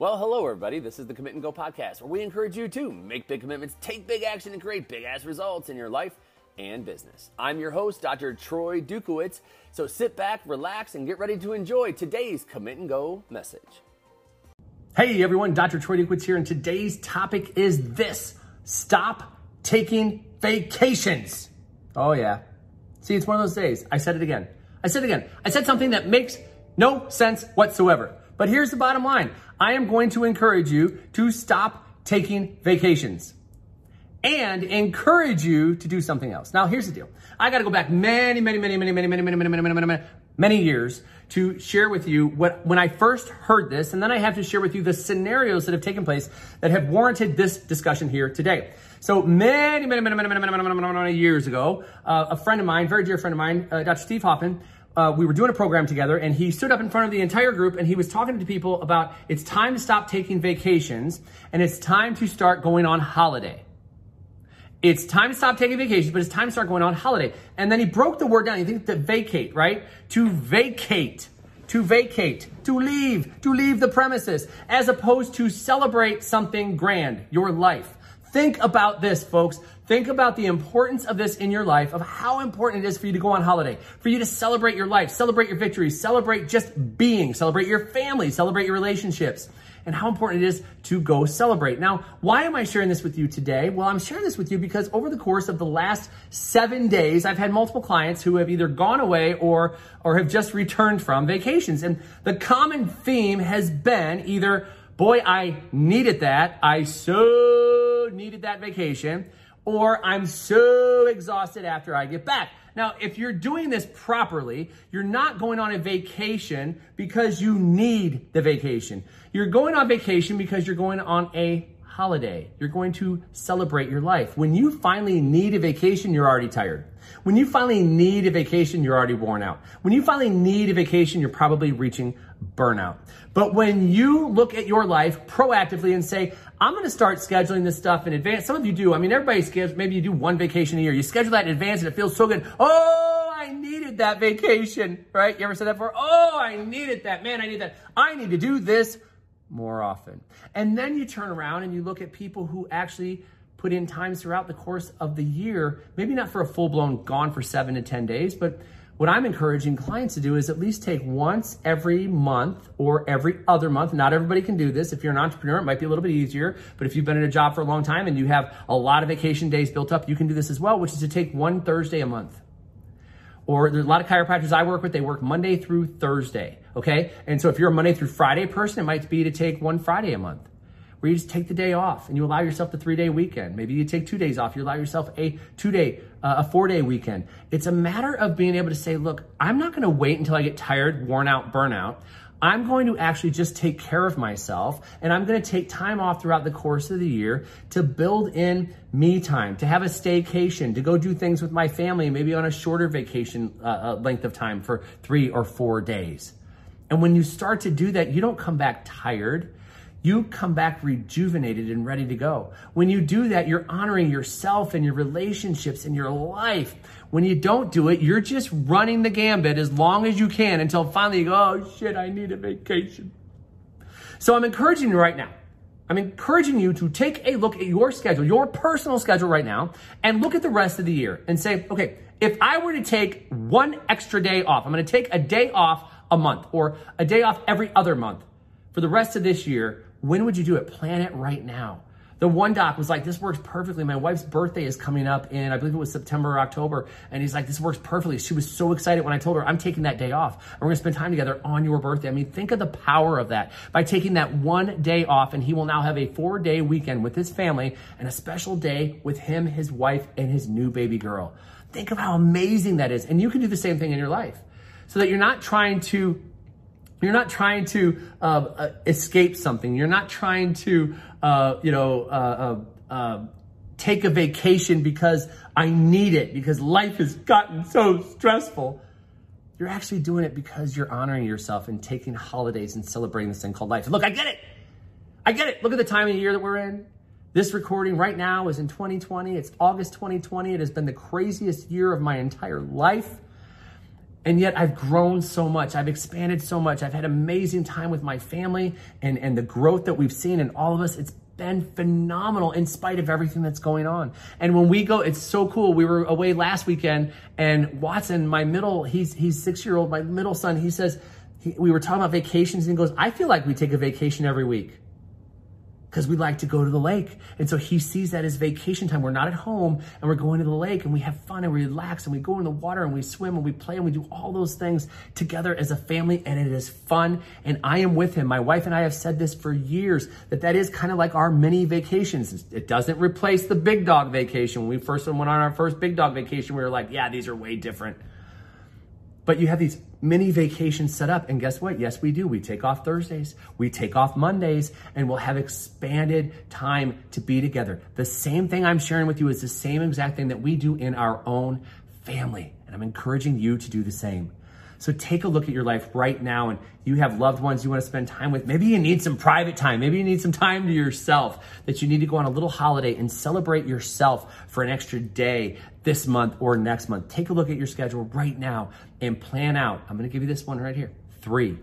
Well, hello, everybody. This is the Commit and Go podcast, where we encourage you to make big commitments, take big action, and create big ass results in your life and business. I'm your host, Dr. Troy Dukowitz. So sit back, relax, and get ready to enjoy today's Commit and Go message. Hey, everyone. Dr. Troy Dukowitz here, and today's topic is this stop taking vacations. Oh, yeah. See, it's one of those days. I said it again. I said it again. I said something that makes no sense whatsoever. But here's the bottom line I am going to encourage you to stop taking vacations and encourage you to do something else. Now, here's the deal. I got to go back many, many, many, many, many, many, many, many, many, many, many, many years to share with you what when I first heard this, and then I have to share with you the scenarios that have taken place that have warranted this discussion here today. So many, many, many, many, many, many, many, many, many years ago, uh, a friend of mine, very dear friend of mine, uh, Dr. Steve Hoffman, uh, we were doing a program together and he stood up in front of the entire group and he was talking to people about it's time to stop taking vacations and it's time to start going on holiday. It's time to stop taking vacations, but it's time to start going on holiday. And then he broke the word down. You think that vacate, right? To vacate, to vacate, to leave, to leave the premises, as opposed to celebrate something grand, your life. Think about this, folks. Think about the importance of this in your life, of how important it is for you to go on holiday, for you to celebrate your life, celebrate your victories, celebrate just being, celebrate your family, celebrate your relationships, and how important it is to go celebrate. Now, why am I sharing this with you today? Well, I'm sharing this with you because over the course of the last seven days, I've had multiple clients who have either gone away or, or have just returned from vacations. And the common theme has been either, boy, I needed that. I so needed that vacation or I'm so exhausted after I get back. Now, if you're doing this properly, you're not going on a vacation because you need the vacation. You're going on vacation because you're going on a holiday. You're going to celebrate your life. When you finally need a vacation, you're already tired. When you finally need a vacation, you're already worn out. When you finally need a vacation, you're probably reaching burnout. But when you look at your life proactively and say, I'm going to start scheduling this stuff in advance. Some of you do. I mean, everybody schedules, maybe you do one vacation a year. You schedule that in advance and it feels so good. Oh, I needed that vacation, right? You ever said that before? Oh, I needed that. Man, I need that. I need to do this more often. And then you turn around and you look at people who actually put in times throughout the course of the year, maybe not for a full blown gone for seven to 10 days, but what I'm encouraging clients to do is at least take once every month or every other month. Not everybody can do this. If you're an entrepreneur, it might be a little bit easier. But if you've been in a job for a long time and you have a lot of vacation days built up, you can do this as well, which is to take one Thursday a month. Or there's a lot of chiropractors I work with, they work Monday through Thursday. Okay. And so if you're a Monday through Friday person, it might be to take one Friday a month where you just take the day off and you allow yourself the three day weekend. Maybe you take two days off. You allow yourself a two day, uh, a four day weekend. It's a matter of being able to say, look, I'm not going to wait until I get tired, worn out, burnout. I'm going to actually just take care of myself and I'm going to take time off throughout the course of the year to build in me time, to have a staycation, to go do things with my family, maybe on a shorter vacation uh, uh length of time for three or four days. And when you start to do that, you don't come back tired you come back rejuvenated and ready to go. When you do that, you're honoring yourself and your relationships and your life. When you don't do it, you're just running the gambit as long as you can until finally you go, oh shit, I need a vacation. So I'm encouraging you right now. I'm encouraging you to take a look at your schedule, your personal schedule right now, and look at the rest of the year and say, okay, if I were to take one extra day off, I'm going to take a day off a month or a day off every other month for the rest of this year, when would you do it? Plan it right now. The one doc was like, this works perfectly. My wife's birthday is coming up in, I believe it was September or October. And he's like, this works perfectly. She was so excited when I told her, I'm taking that day off. And we're going to spend time together on your birthday. I mean, think of the power of that by taking that one day off. And he will now have a four day weekend with his family and a special day with him, his wife, and his new baby girl. Think of how amazing that is. And you can do the same thing in your life so that you're not trying to you're not trying to uh, uh, escape something. You're not trying to, uh, you know, uh, uh, uh, take a vacation because I need it, because life has gotten so stressful. You're actually doing it because you're honoring yourself and taking holidays and celebrating this thing called life. look, I get it. I get it. Look at the time of the year that we're in. This recording right now is in 2020. It's August 2020. It has been the craziest year of my entire life. And yet I've grown so much. I've expanded so much. I've had amazing time with my family and, and the growth that we've seen in all of us. It's been phenomenal in spite of everything that's going on. And when we go, it's so cool. We were away last weekend and Watson, my middle, he's, he's six year old, my middle son, he says, he, we were talking about vacations and he goes, I feel like we take a vacation every week because we like to go to the lake. And so he sees that as vacation time. We're not at home and we're going to the lake and we have fun and we relax and we go in the water and we swim and we play and we do all those things together as a family and it is fun. And I am with him. My wife and I have said this for years that that is kind of like our mini vacations. It doesn't replace the big dog vacation. When we first went on our first big dog vacation, we were like, yeah, these are way different. But you have these mini vacations set up. And guess what? Yes, we do. We take off Thursdays, we take off Mondays, and we'll have expanded time to be together. The same thing I'm sharing with you is the same exact thing that we do in our own family. And I'm encouraging you to do the same. So take a look at your life right now and you have loved ones you want to spend time with. Maybe you need some private time. Maybe you need some time to yourself that you need to go on a little holiday and celebrate yourself for an extra day this month or next month. Take a look at your schedule right now and plan out. I'm going to give you this one right here. Three.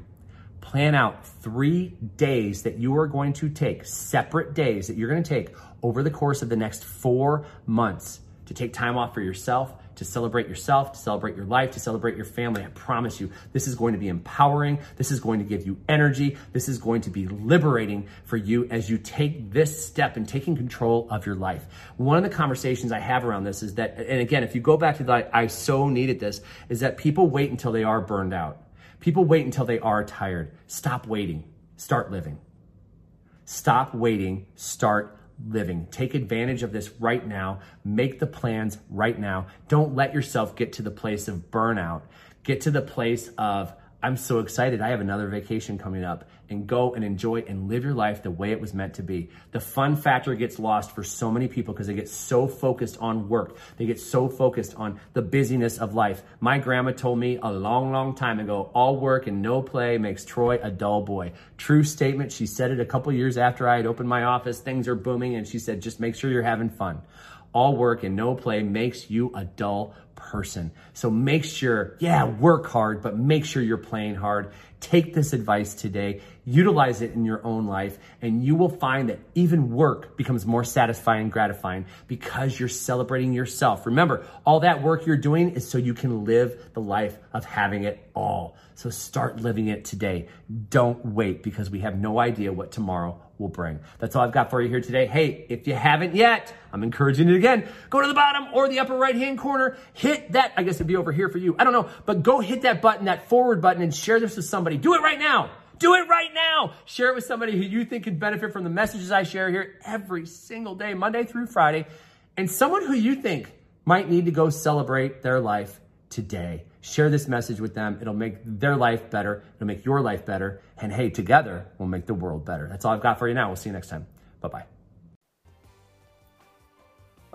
Plan out three days that you are going to take, separate days that you're going to take over the course of the next four months to take time off for yourself, to celebrate yourself, to celebrate your life, to celebrate your family. I promise you, this is going to be empowering. This is going to give you energy. This is going to be liberating for you as you take this step in taking control of your life. One of the conversations I have around this is that, and again, if you go back to the, I so needed this, is that people wait until they are burned out. People wait until they are tired. Stop waiting. Start living. Stop waiting. Start living. Take advantage of this right now. Make the plans right now. Don't let yourself get to the place of burnout. Get to the place of, I'm so excited. I have another vacation coming up and go and enjoy and live your life the way it was meant to be. The fun factor gets lost for so many people because they get so focused on work. They get so focused on the busyness of life. My grandma told me a long, long time ago, all work and no play makes Troy a dull boy. True statement. She said it a couple years after I had opened my office. Things are booming and she said, just make sure you're having fun. All work and no play makes you a dull person. So make sure, yeah, work hard, but make sure you're playing hard. Take this advice today, utilize it in your own life, and you will find that even work becomes more satisfying and gratifying because you're celebrating yourself. Remember, all that work you're doing is so you can live the life of having it all. So start living it today. Don't wait because we have no idea what tomorrow will bring. That's all I've got for you here today. Hey, if you haven't yet, I'm encouraging you again, go to the bottom or the upper right hand corner, hit that, I guess it'd be over here for you. I don't know, but go hit that button, that forward button and share this with somebody. Do it right now. Do it right now. Share it with somebody who you think could benefit from the messages I share here every single day, Monday through Friday, and someone who you think might need to go celebrate their life today. Share this message with them. It'll make their life better. It'll make your life better. And hey, together, we'll make the world better. That's all I've got for you now. We'll see you next time. Bye bye.